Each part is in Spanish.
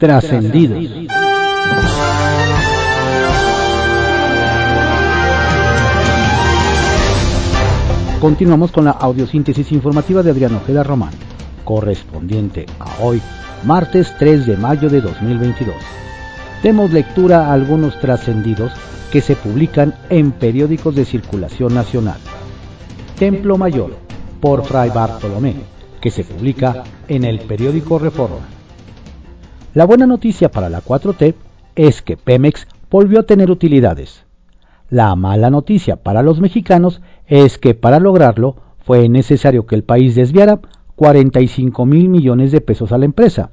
Trascendidos. Continuamos con la audiosíntesis informativa de Adrián Ojeda Román, correspondiente a hoy, martes 3 de mayo de 2022. Demos lectura a algunos trascendidos que se publican en periódicos de circulación nacional. Templo Mayor, por Fray Bartolomé, que se publica en el periódico Reforma. La buena noticia para la 4T es que Pemex volvió a tener utilidades. La mala noticia para los mexicanos es que para lograrlo fue necesario que el país desviara 45 mil millones de pesos a la empresa,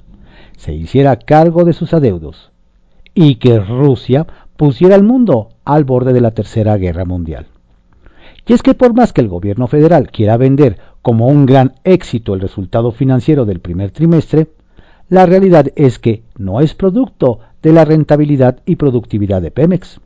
se hiciera cargo de sus adeudos y que Rusia pusiera al mundo al borde de la Tercera Guerra Mundial. Y es que por más que el gobierno federal quiera vender como un gran éxito el resultado financiero del primer trimestre, la realidad es que no es producto de la rentabilidad y productividad de Pemex.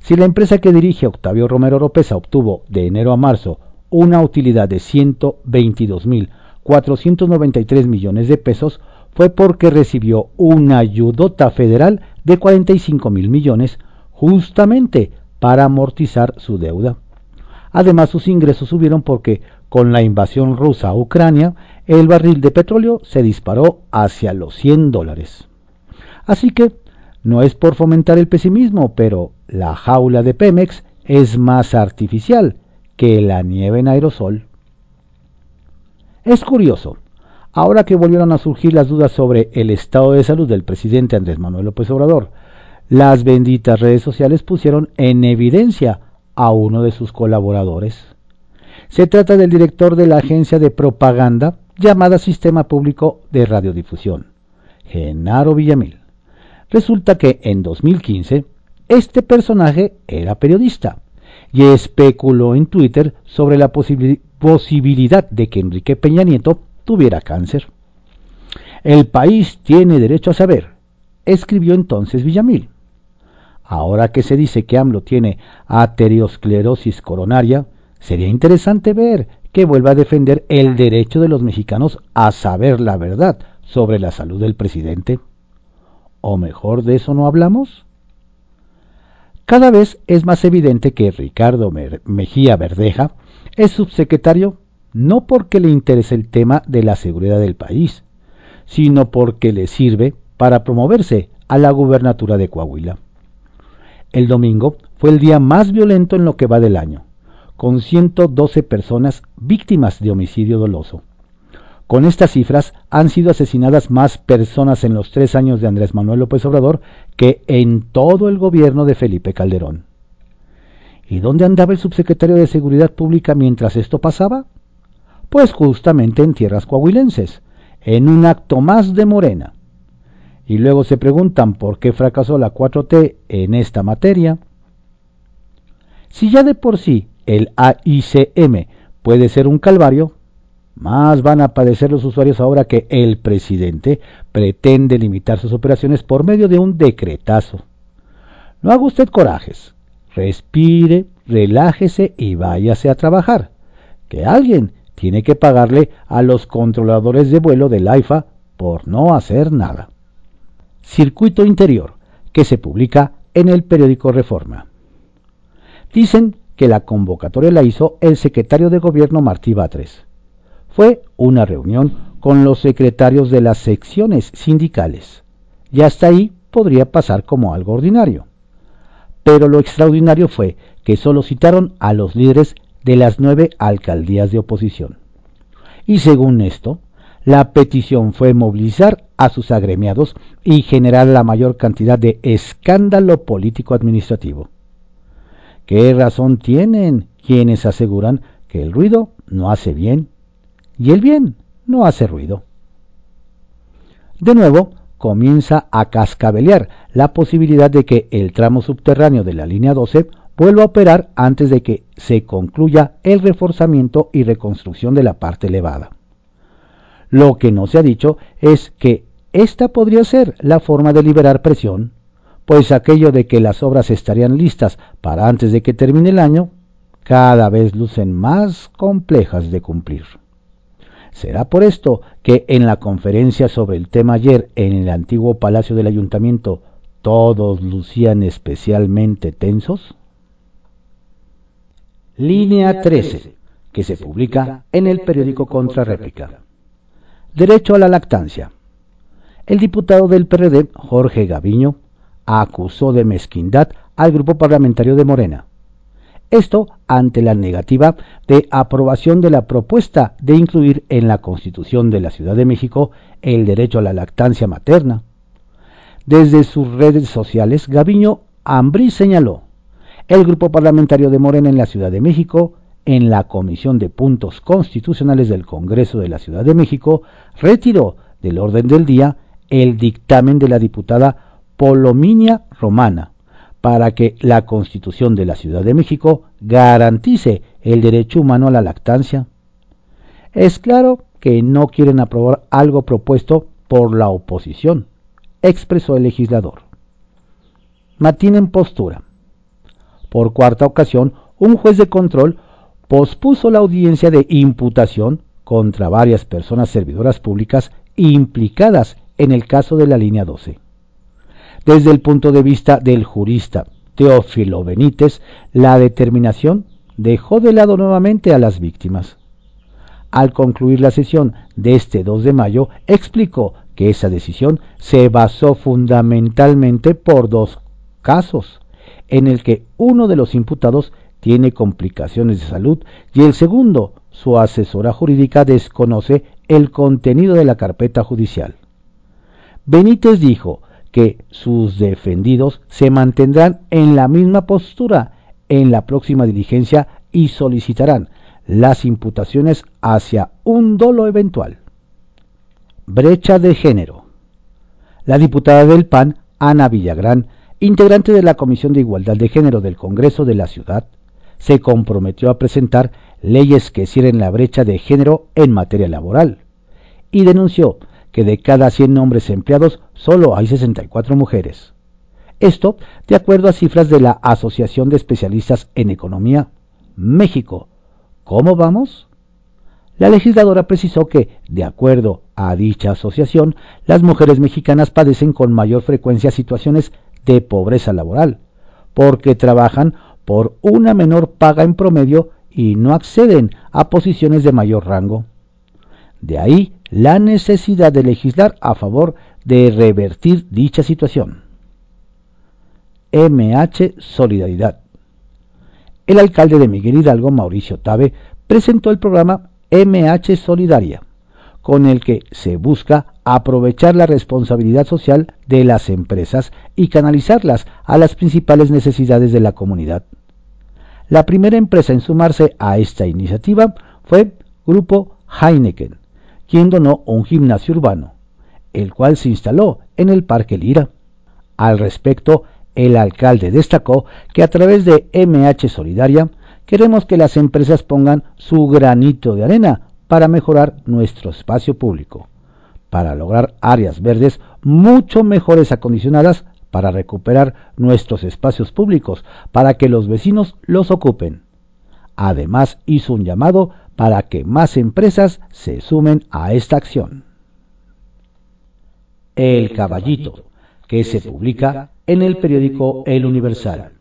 Si la empresa que dirige Octavio Romero Oropesa obtuvo de enero a marzo una utilidad de 122.493 millones de pesos, fue porque recibió una ayudota federal de 45 mil millones justamente para amortizar su deuda. Además, sus ingresos subieron porque con la invasión rusa a Ucrania, el barril de petróleo se disparó hacia los 100 dólares. Así que no es por fomentar el pesimismo, pero la jaula de Pemex es más artificial que la nieve en aerosol. Es curioso, ahora que volvieron a surgir las dudas sobre el estado de salud del presidente Andrés Manuel López Obrador, las benditas redes sociales pusieron en evidencia a uno de sus colaboradores. Se trata del director de la agencia de propaganda llamada Sistema Público de Radiodifusión, Genaro Villamil. Resulta que en 2015 este personaje era periodista y especuló en Twitter sobre la posibilidad de que Enrique Peña Nieto tuviera cáncer. El país tiene derecho a saber, escribió entonces Villamil. Ahora que se dice que AMLO tiene aterosclerosis coronaria, sería interesante ver que vuelva a defender el derecho de los mexicanos a saber la verdad sobre la salud del presidente. ¿O mejor de eso no hablamos? Cada vez es más evidente que Ricardo Mejía Verdeja es subsecretario no porque le interese el tema de la seguridad del país, sino porque le sirve para promoverse a la gubernatura de Coahuila. El domingo fue el día más violento en lo que va del año, con 112 personas víctimas de homicidio doloso. Con estas cifras han sido asesinadas más personas en los tres años de Andrés Manuel López Obrador que en todo el gobierno de Felipe Calderón. ¿Y dónde andaba el subsecretario de Seguridad Pública mientras esto pasaba? Pues justamente en tierras coahuilenses, en un acto más de Morena. Y luego se preguntan por qué fracasó la 4T en esta materia. Si ya de por sí el AICM puede ser un calvario, más van a padecer los usuarios ahora que el presidente pretende limitar sus operaciones por medio de un decretazo. No haga usted corajes. Respire, relájese y váyase a trabajar. Que alguien tiene que pagarle a los controladores de vuelo del AIFA por no hacer nada. Circuito Interior, que se publica en el periódico Reforma. Dicen que la convocatoria la hizo el secretario de Gobierno Martí Batres fue una reunión con los secretarios de las secciones sindicales. Y hasta ahí podría pasar como algo ordinario. Pero lo extraordinario fue que solo citaron a los líderes de las nueve alcaldías de oposición. Y según esto, la petición fue movilizar a sus agremiados y generar la mayor cantidad de escándalo político administrativo. ¿Qué razón tienen quienes aseguran que el ruido no hace bien y el bien no hace ruido. De nuevo, comienza a cascabelear la posibilidad de que el tramo subterráneo de la línea 12 vuelva a operar antes de que se concluya el reforzamiento y reconstrucción de la parte elevada. Lo que no se ha dicho es que esta podría ser la forma de liberar presión, pues aquello de que las obras estarían listas para antes de que termine el año, cada vez lucen más complejas de cumplir. Será por esto que en la conferencia sobre el tema ayer en el antiguo Palacio del Ayuntamiento todos lucían especialmente tensos. Línea 13, que se publica en el periódico Contrarréplica. Derecho a la lactancia. El diputado del PRD, Jorge Gaviño, acusó de mezquindad al grupo parlamentario de Morena. Esto ante la negativa de aprobación de la propuesta de incluir en la Constitución de la Ciudad de México el derecho a la lactancia materna. Desde sus redes sociales, Gaviño Ambrí señaló, el grupo parlamentario de Morena en la Ciudad de México, en la Comisión de Puntos Constitucionales del Congreso de la Ciudad de México, retiró del orden del día el dictamen de la diputada Polominia Romana para que la Constitución de la Ciudad de México garantice el derecho humano a la lactancia. Es claro que no quieren aprobar algo propuesto por la oposición, expresó el legislador. en postura. Por cuarta ocasión, un juez de control pospuso la audiencia de imputación contra varias personas servidoras públicas implicadas en el caso de la línea 12. Desde el punto de vista del jurista Teófilo Benítez, la determinación dejó de lado nuevamente a las víctimas. Al concluir la sesión de este 2 de mayo, explicó que esa decisión se basó fundamentalmente por dos casos, en el que uno de los imputados tiene complicaciones de salud y el segundo, su asesora jurídica, desconoce el contenido de la carpeta judicial. Benítez dijo que sus defendidos se mantendrán en la misma postura en la próxima diligencia y solicitarán las imputaciones hacia un dolo eventual. Brecha de género. La diputada del PAN, Ana Villagrán, integrante de la Comisión de Igualdad de Género del Congreso de la Ciudad, se comprometió a presentar leyes que cierren la brecha de género en materia laboral y denunció que de cada 100 hombres empleados solo hay 64 mujeres. Esto de acuerdo a cifras de la Asociación de Especialistas en Economía México. ¿Cómo vamos? La legisladora precisó que, de acuerdo a dicha asociación, las mujeres mexicanas padecen con mayor frecuencia situaciones de pobreza laboral, porque trabajan por una menor paga en promedio y no acceden a posiciones de mayor rango. De ahí la necesidad de legislar a favor de revertir dicha situación. MH Solidaridad. El alcalde de Miguel Hidalgo, Mauricio Tabe, presentó el programa MH Solidaria, con el que se busca aprovechar la responsabilidad social de las empresas y canalizarlas a las principales necesidades de la comunidad. La primera empresa en sumarse a esta iniciativa fue Grupo Heineken, quien donó un gimnasio urbano, el cual se instaló en el Parque Lira. Al respecto, el alcalde destacó que a través de MH Solidaria queremos que las empresas pongan su granito de arena para mejorar nuestro espacio público, para lograr áreas verdes mucho mejores acondicionadas para recuperar nuestros espacios públicos, para que los vecinos los ocupen. Además, hizo un llamado para que más empresas se sumen a esta acción. El Caballito, que se publica en el periódico El Universal.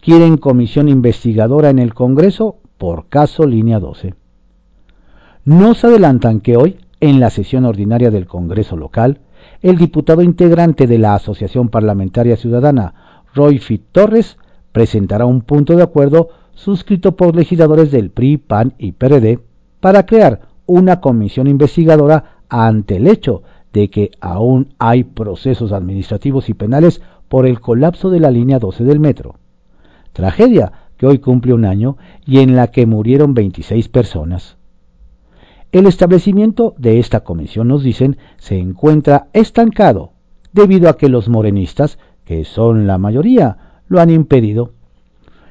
Quieren comisión investigadora en el Congreso por caso Línea 12. Nos adelantan que hoy, en la sesión ordinaria del Congreso local, el diputado integrante de la Asociación Parlamentaria Ciudadana, Roy Fit Torres, presentará un punto de acuerdo suscrito por legisladores del PRI, PAN y PRD para crear una comisión investigadora ante el hecho de que aún hay procesos administrativos y penales por el colapso de la línea 12 del metro. Tragedia que hoy cumple un año y en la que murieron 26 personas. El establecimiento de esta comisión, nos dicen, se encuentra estancado debido a que los morenistas, que son la mayoría, lo han impedido.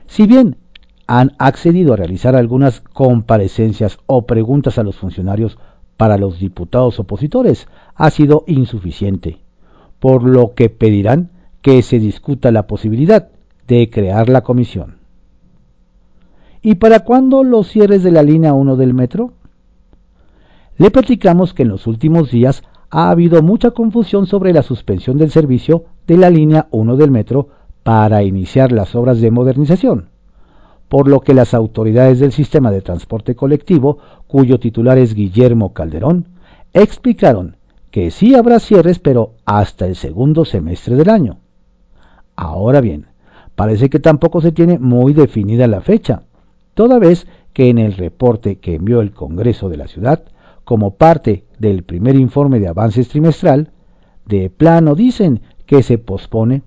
Si bien han accedido a realizar algunas comparecencias o preguntas a los funcionarios para los diputados opositores ha sido insuficiente, por lo que pedirán que se discuta la posibilidad de crear la comisión. ¿Y para cuándo los cierres de la línea 1 del metro? Le platicamos que en los últimos días ha habido mucha confusión sobre la suspensión del servicio de la línea 1 del metro para iniciar las obras de modernización, por lo que las autoridades del sistema de transporte colectivo, cuyo titular es Guillermo Calderón, explicaron que sí habrá cierres, pero hasta el segundo semestre del año. Ahora bien, parece que tampoco se tiene muy definida la fecha, toda vez que en el reporte que envió el Congreso de la ciudad, como parte del primer informe de avances trimestral, de plano dicen que se pospone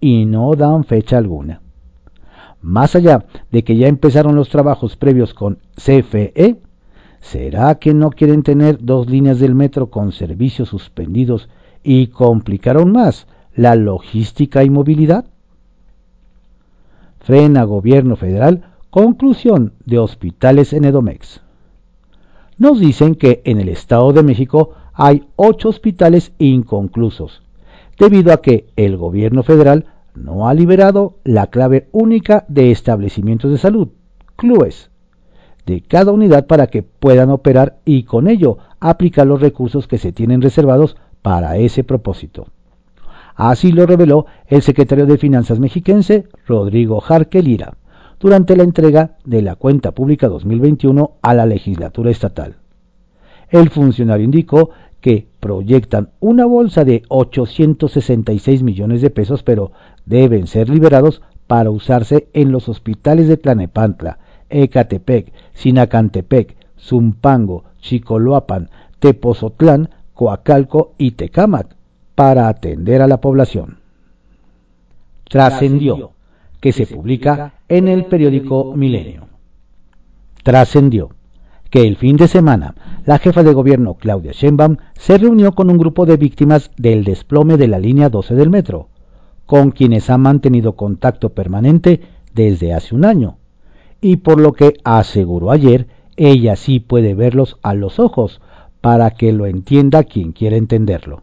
y no dan fecha alguna. Más allá de que ya empezaron los trabajos previos con CFE, ¿será que no quieren tener dos líneas del metro con servicios suspendidos y complicaron más la logística y movilidad? Frena Gobierno Federal conclusión de hospitales en Edomex. Nos dicen que en el Estado de México hay ocho hospitales inconclusos, debido a que el gobierno federal no ha liberado la clave única de establecimientos de salud, CLUES, de cada unidad para que puedan operar y con ello aplicar los recursos que se tienen reservados para ese propósito. Así lo reveló el secretario de Finanzas mexiquense, Rodrigo Jarque Lira, durante la entrega de la cuenta pública 2021 a la legislatura estatal. El funcionario indicó que proyectan una bolsa de 866 millones de pesos, pero deben ser liberados para usarse en los hospitales de Tlanepantla, Ecatepec, Sinacantepec, Zumpango, Chicoloapan, Tepozotlán, Coacalco y Tecámac, para atender a la población. Trascendió, que se publica en el periódico Milenio. Trascendió que el fin de semana la jefa de gobierno Claudia Sheinbaum se reunió con un grupo de víctimas del desplome de la línea 12 del metro, con quienes ha mantenido contacto permanente desde hace un año, y por lo que aseguró ayer, ella sí puede verlos a los ojos para que lo entienda quien quiera entenderlo.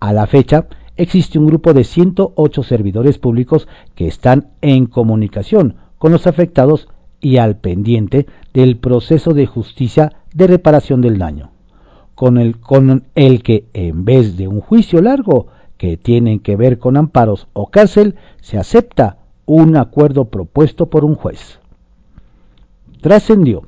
A la fecha, existe un grupo de 108 servidores públicos que están en comunicación con los afectados y al pendiente del proceso de justicia de reparación del daño, con el, con el que en vez de un juicio largo que tienen que ver con amparos o cárcel, se acepta un acuerdo propuesto por un juez. Trascendió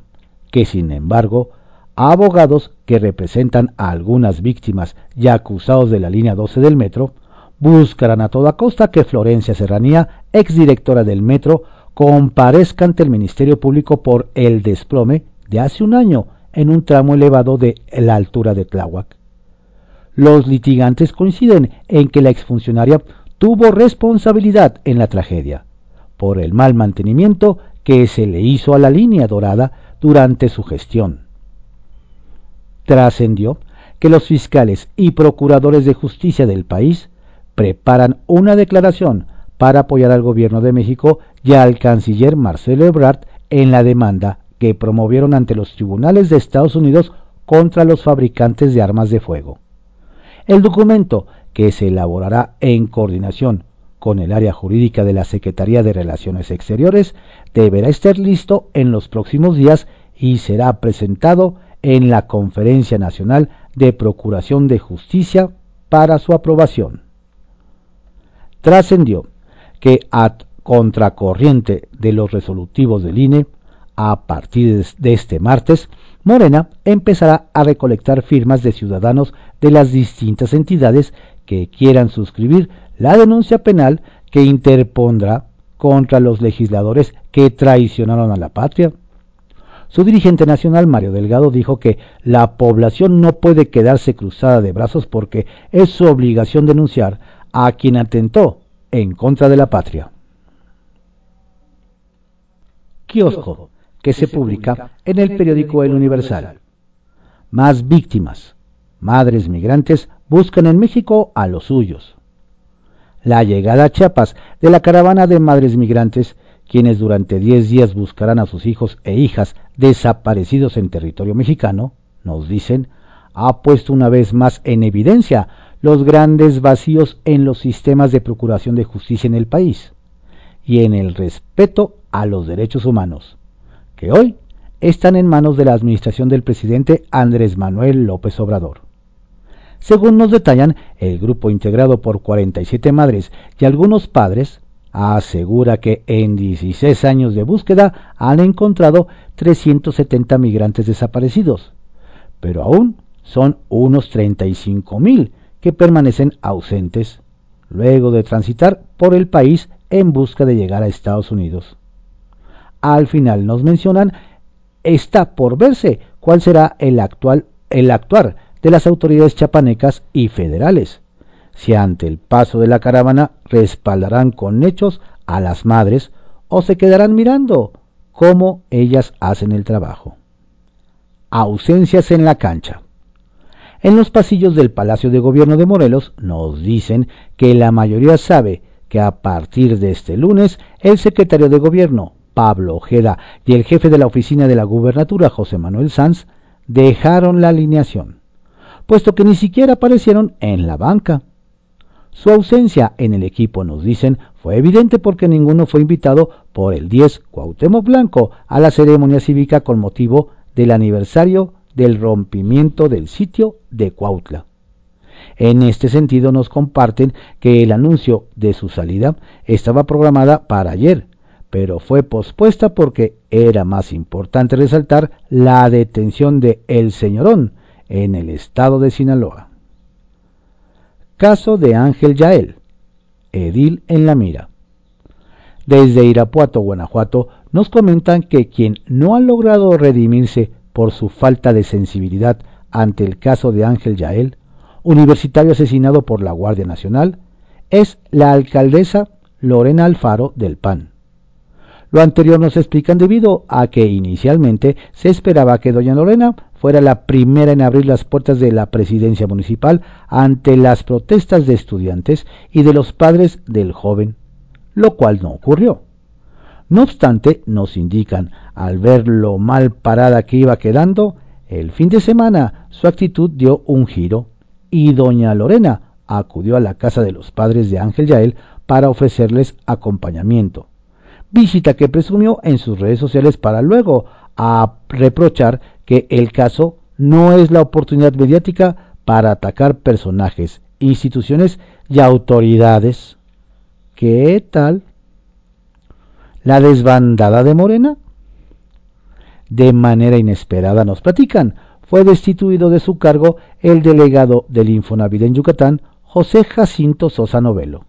que, sin embargo, abogados que representan a algunas víctimas ya acusados de la línea 12 del metro, buscarán a toda costa que Florencia Serranía, exdirectora del metro, comparezca ante el Ministerio Público por el desplome de hace un año en un tramo elevado de la altura de Tláhuac. Los litigantes coinciden en que la exfuncionaria tuvo responsabilidad en la tragedia, por el mal mantenimiento que se le hizo a la línea dorada durante su gestión trascendió que los fiscales y procuradores de justicia del país preparan una declaración para apoyar al gobierno de México y al canciller Marcelo Ebrard en la demanda que promovieron ante los tribunales de Estados Unidos contra los fabricantes de armas de fuego. El documento, que se elaborará en coordinación con el área jurídica de la Secretaría de Relaciones Exteriores, deberá estar listo en los próximos días y será presentado en la Conferencia Nacional de Procuración de Justicia para su aprobación. Trascendió que a contracorriente de los resolutivos del INE, a partir de este martes, Morena empezará a recolectar firmas de ciudadanos de las distintas entidades que quieran suscribir la denuncia penal que interpondrá contra los legisladores que traicionaron a la patria su dirigente nacional, Mario Delgado, dijo que la población no puede quedarse cruzada de brazos porque es su obligación denunciar a quien atentó en contra de la patria. Kiosco, que se publica en el periódico El Universal. Más víctimas. Madres migrantes buscan en México a los suyos. La llegada a Chiapas de la caravana de madres migrantes quienes durante 10 días buscarán a sus hijos e hijas desaparecidos en territorio mexicano, nos dicen, ha puesto una vez más en evidencia los grandes vacíos en los sistemas de procuración de justicia en el país y en el respeto a los derechos humanos, que hoy están en manos de la administración del presidente Andrés Manuel López Obrador. Según nos detallan, el grupo integrado por 47 madres y algunos padres asegura que en 16 años de búsqueda han encontrado 370 migrantes desaparecidos, pero aún son unos 35 mil que permanecen ausentes luego de transitar por el país en busca de llegar a Estados Unidos. Al final nos mencionan, está por verse cuál será el, actual, el actuar de las autoridades chapanecas y federales, si ante el paso de la caravana respaldarán con hechos a las madres o se quedarán mirando cómo ellas hacen el trabajo. Ausencias en la cancha. En los pasillos del Palacio de Gobierno de Morelos nos dicen que la mayoría sabe que a partir de este lunes el secretario de Gobierno, Pablo Ojeda, y el jefe de la oficina de la gubernatura, José Manuel Sanz, dejaron la alineación, puesto que ni siquiera aparecieron en la banca. Su ausencia en el equipo, nos dicen, fue evidente porque ninguno fue invitado por el 10 Cuauhtémoc Blanco a la ceremonia cívica con motivo del aniversario del rompimiento del sitio de Cuautla. En este sentido nos comparten que el anuncio de su salida estaba programada para ayer, pero fue pospuesta porque era más importante resaltar la detención de El Señorón en el estado de Sinaloa. Caso de Ángel Yael, edil en la mira. Desde Irapuato, Guanajuato, nos comentan que quien no ha logrado redimirse por su falta de sensibilidad ante el caso de Ángel Yael, universitario asesinado por la Guardia Nacional, es la alcaldesa Lorena Alfaro del PAN. Lo anterior nos explican debido a que inicialmente se esperaba que doña Lorena fuera la primera en abrir las puertas de la presidencia municipal ante las protestas de estudiantes y de los padres del joven, lo cual no ocurrió. No obstante, nos indican, al ver lo mal parada que iba quedando, el fin de semana su actitud dio un giro y doña Lorena acudió a la casa de los padres de Ángel Yael para ofrecerles acompañamiento, visita que presumió en sus redes sociales para luego a reprochar que el caso no es la oportunidad mediática para atacar personajes, instituciones y autoridades. ¿Qué tal? La desbandada de Morena. De manera inesperada nos platican, fue destituido de su cargo el delegado del Infonavit en Yucatán, José Jacinto Sosa Novelo.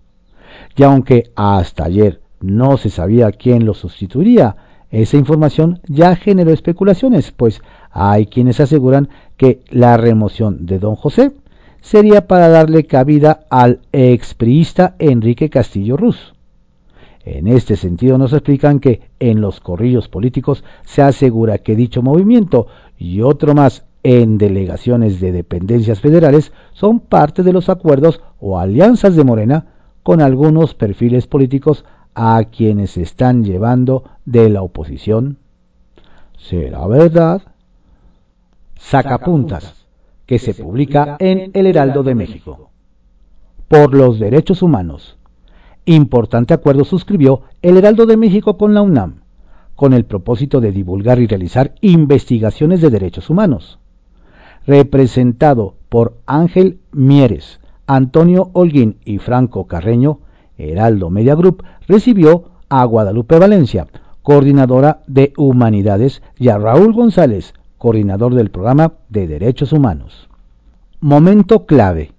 Y aunque hasta ayer no se sabía quién lo sustituiría, esa información ya generó especulaciones, pues hay quienes aseguran que la remoción de don José sería para darle cabida al expriista Enrique Castillo Ruz. En este sentido nos explican que en los corrillos políticos se asegura que dicho movimiento y otro más en delegaciones de dependencias federales son parte de los acuerdos o alianzas de Morena con algunos perfiles políticos a quienes se están llevando de la oposición. ¿Será verdad? Sacapuntas, que se publica en El Heraldo de México. Por los derechos humanos Importante acuerdo suscribió el Heraldo de México con la UNAM, con el propósito de divulgar y realizar investigaciones de derechos humanos. Representado por Ángel Mieres, Antonio Holguín y Franco Carreño, Heraldo Media Group recibió a Guadalupe Valencia, coordinadora de Humanidades, y a Raúl González, coordinador del programa de Derechos Humanos. Momento clave.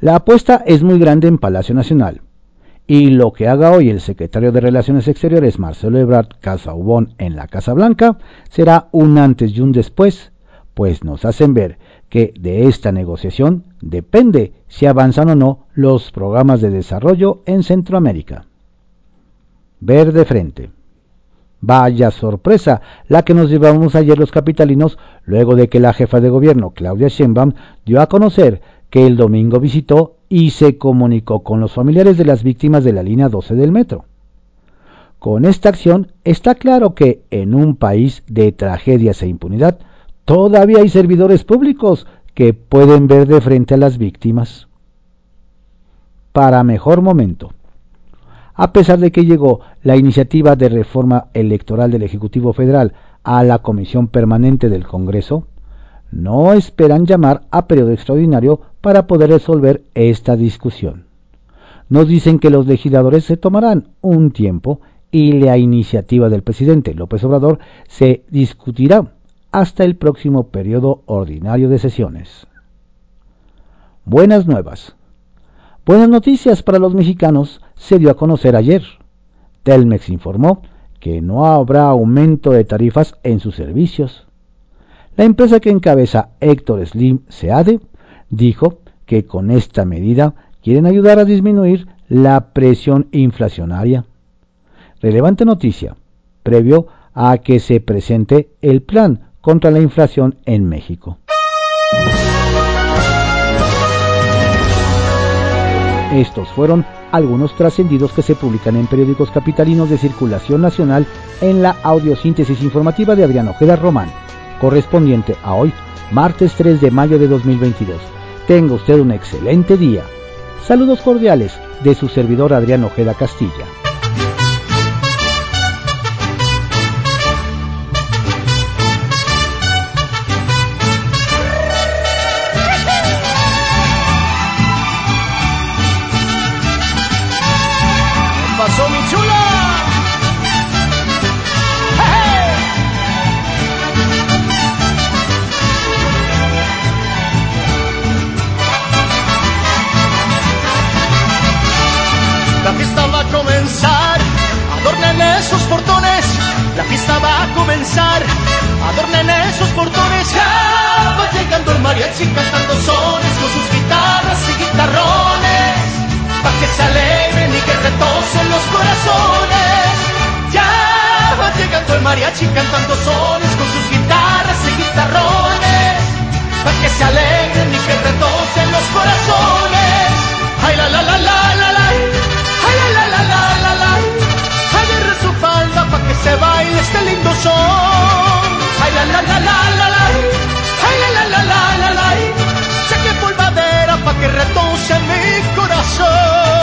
La apuesta es muy grande en Palacio Nacional. Y lo que haga hoy el secretario de Relaciones Exteriores, Marcelo Ebrard Casaubon, en la Casa Blanca, será un antes y un después, pues nos hacen ver que de esta negociación depende si avanzan o no los programas de desarrollo en Centroamérica. Ver de frente. Vaya sorpresa la que nos llevamos ayer los capitalinos luego de que la jefa de gobierno, Claudia Sheinbaum, dio a conocer que el domingo visitó y se comunicó con los familiares de las víctimas de la línea 12 del metro. Con esta acción está claro que en un país de tragedias e impunidad todavía hay servidores públicos que pueden ver de frente a las víctimas. Para mejor momento. A pesar de que llegó la iniciativa de reforma electoral del Ejecutivo Federal a la Comisión Permanente del Congreso, no esperan llamar a periodo extraordinario para poder resolver esta discusión. Nos dicen que los legisladores se tomarán un tiempo y la iniciativa del presidente López Obrador se discutirá hasta el próximo periodo ordinario de sesiones. Buenas nuevas. Buenas noticias para los mexicanos se dio a conocer ayer. Telmex informó que no habrá aumento de tarifas en sus servicios. La empresa que encabeza Héctor Slim Seade dijo que con esta medida quieren ayudar a disminuir la presión inflacionaria. Relevante noticia, previo a que se presente el plan contra la inflación en México. Estos fueron algunos trascendidos que se publican en periódicos capitalinos de circulación nacional en la audiosíntesis informativa de Adrián Ojeda Román, correspondiente a hoy, martes 3 de mayo de 2022. Tenga usted un excelente día. Saludos cordiales de su servidor Adrián Ojeda Castilla. Mariachi cantando sones con sus guitarras y guitarrones, para que se alegren y que retocen los corazones. Ay la la la la la la, ay la la la la la la, agarre su falda para que se baile este lindo son. Ay la la la la la que retoce mi corazón.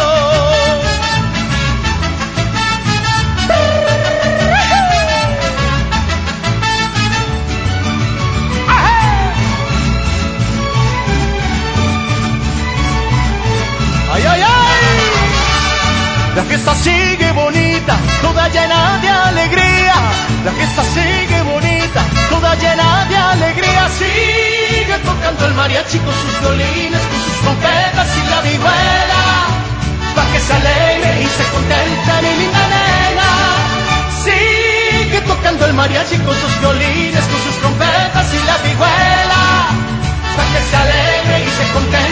La fiesta sigue bonita, toda llena de alegría. La fiesta sigue bonita, toda llena de alegría. Sigue tocando el mariachi con sus violines, trompetas y la vihuela, pa' que se alegre y se contenta mi linda nena. Sigue tocando el mariachi con sus violines, con sus trompetas y la vihuela, pa' que se alegre y se contenta.